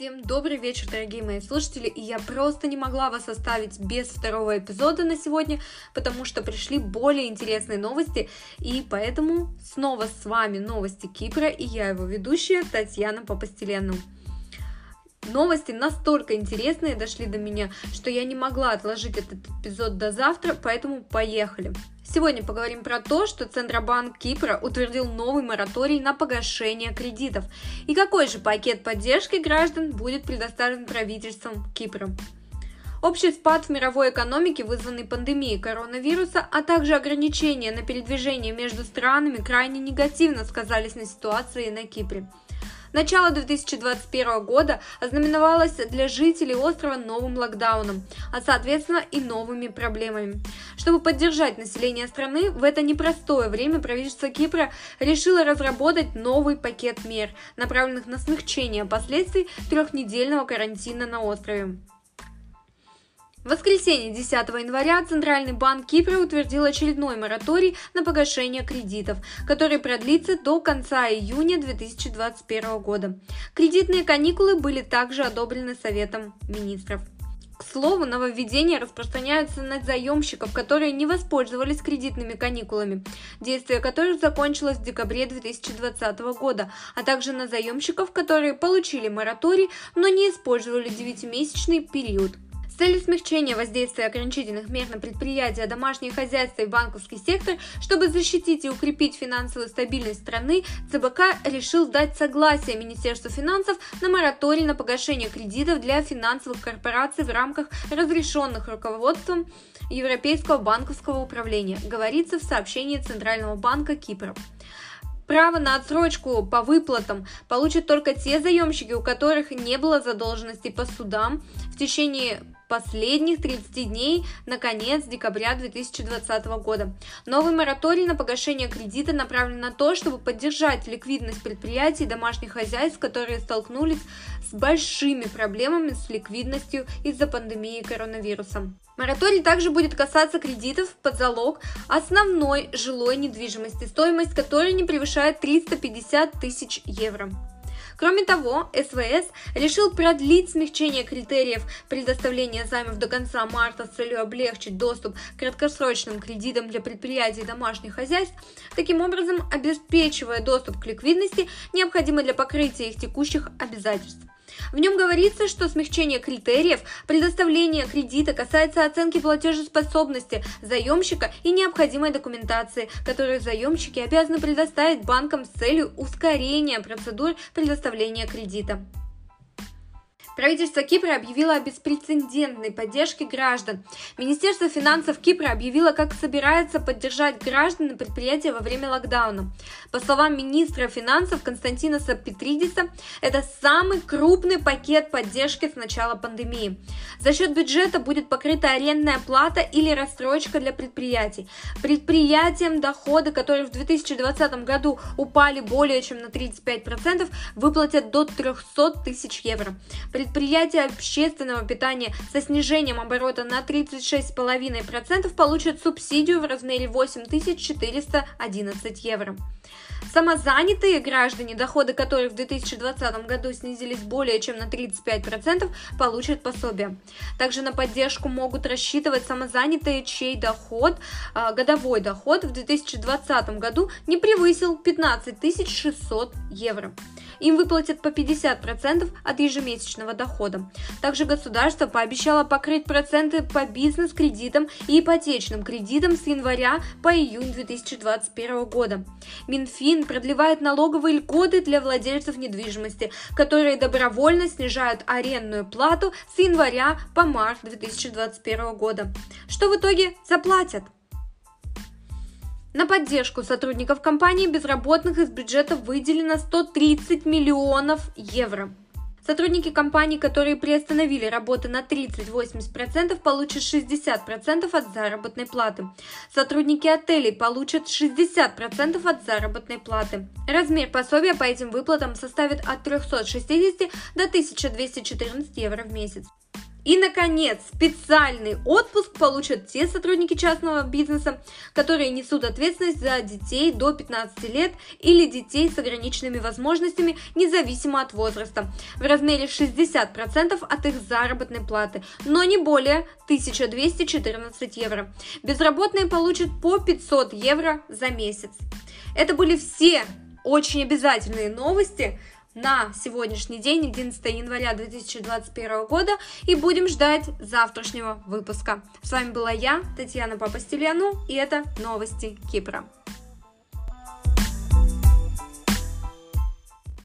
Всем добрый вечер, дорогие мои слушатели, и я просто не могла вас оставить без второго эпизода на сегодня, потому что пришли более интересные новости, и поэтому снова с вами новости Кипра, и я его ведущая Татьяна Попостелену. Новости настолько интересные дошли до меня, что я не могла отложить этот эпизод до завтра, поэтому поехали. Сегодня поговорим про то, что Центробанк Кипра утвердил новый мораторий на погашение кредитов и какой же пакет поддержки граждан будет предоставлен правительством Кипра. Общий спад в мировой экономике, вызванный пандемией коронавируса, а также ограничения на передвижение между странами крайне негативно сказались на ситуации на Кипре. Начало 2021 года ознаменовалось для жителей острова новым локдауном, а соответственно и новыми проблемами. Чтобы поддержать население страны, в это непростое время правительство Кипра решило разработать новый пакет мер, направленных на смягчение последствий трехнедельного карантина на острове. В воскресенье 10 января Центральный банк Кипра утвердил очередной мораторий на погашение кредитов, который продлится до конца июня 2021 года. Кредитные каникулы были также одобрены Советом министров. К слову, нововведения распространяются на заемщиков, которые не воспользовались кредитными каникулами, действие которых закончилось в декабре 2020 года, а также на заемщиков, которые получили мораторий, но не использовали 9-месячный период целью смягчения воздействия ограничительных мер на предприятия, домашнее хозяйство и банковский сектор, чтобы защитить и укрепить финансовую стабильность страны, ЦБК решил дать согласие Министерству финансов на мораторий на погашение кредитов для финансовых корпораций в рамках разрешенных руководством Европейского банковского управления, говорится в сообщении Центрального банка Кипра. Право на отсрочку по выплатам получат только те заемщики, у которых не было задолженности по судам в течение последних 30 дней на конец декабря 2020 года. Новый мораторий на погашение кредита направлен на то, чтобы поддержать ликвидность предприятий и домашних хозяйств, которые столкнулись с большими проблемами с ликвидностью из-за пандемии коронавируса. Мораторий также будет касаться кредитов под залог основной жилой недвижимости, стоимость которой не превышает 350 тысяч евро. Кроме того, СВС решил продлить смягчение критериев предоставления займов до конца марта с целью облегчить доступ к краткосрочным кредитам для предприятий и домашних хозяйств, таким образом обеспечивая доступ к ликвидности, необходимой для покрытия их текущих обязательств. В нем говорится, что смягчение критериев предоставления кредита касается оценки платежеспособности заемщика и необходимой документации, которую заемщики обязаны предоставить банкам с целью ускорения процедур предоставления кредита. Правительство Кипра объявило о беспрецедентной поддержке граждан. Министерство финансов Кипра объявило, как собирается поддержать граждан и предприятия во время локдауна. По словам министра финансов Константина Петридиса, это самый крупный пакет поддержки с начала пандемии. За счет бюджета будет покрыта арендная плата или рассрочка для предприятий. Предприятиям доходы, которые в 2020 году упали более чем на 35%, выплатят до 300 тысяч евро. Предприятия общественного питания со снижением оборота на 36,5% получат субсидию в размере 8411 евро. Самозанятые граждане, доходы которых в 2020 году снизились более чем на 35%, получат пособие. Также на поддержку могут рассчитывать самозанятые, чей доход, а, годовой доход в 2020 году не превысил 15 600 евро. Им выплатят по 50% от ежемесячного дохода. Также государство пообещало покрыть проценты по бизнес-кредитам и ипотечным кредитам с января по июнь 2021 года. Минфин продлевает налоговые льготы для владельцев недвижимости, которые добровольно снижают арендную плату с января по март 2021 года. Что в итоге заплатят? На поддержку сотрудников компании безработных из бюджета выделено 130 миллионов евро. Сотрудники компаний, которые приостановили работу на 30-80%, получат 60% от заработной платы. Сотрудники отелей получат 60% от заработной платы. Размер пособия по этим выплатам составит от 360 до 1214 евро в месяц. И, наконец, специальный отпуск получат те сотрудники частного бизнеса, которые несут ответственность за детей до 15 лет или детей с ограниченными возможностями, независимо от возраста, в размере 60% от их заработной платы, но не более 1214 евро. Безработные получат по 500 евро за месяц. Это были все очень обязательные новости, на сегодняшний день, 11 января 2021 года, и будем ждать завтрашнего выпуска. С вами была я, Татьяна Папастельяну, и это новости Кипра.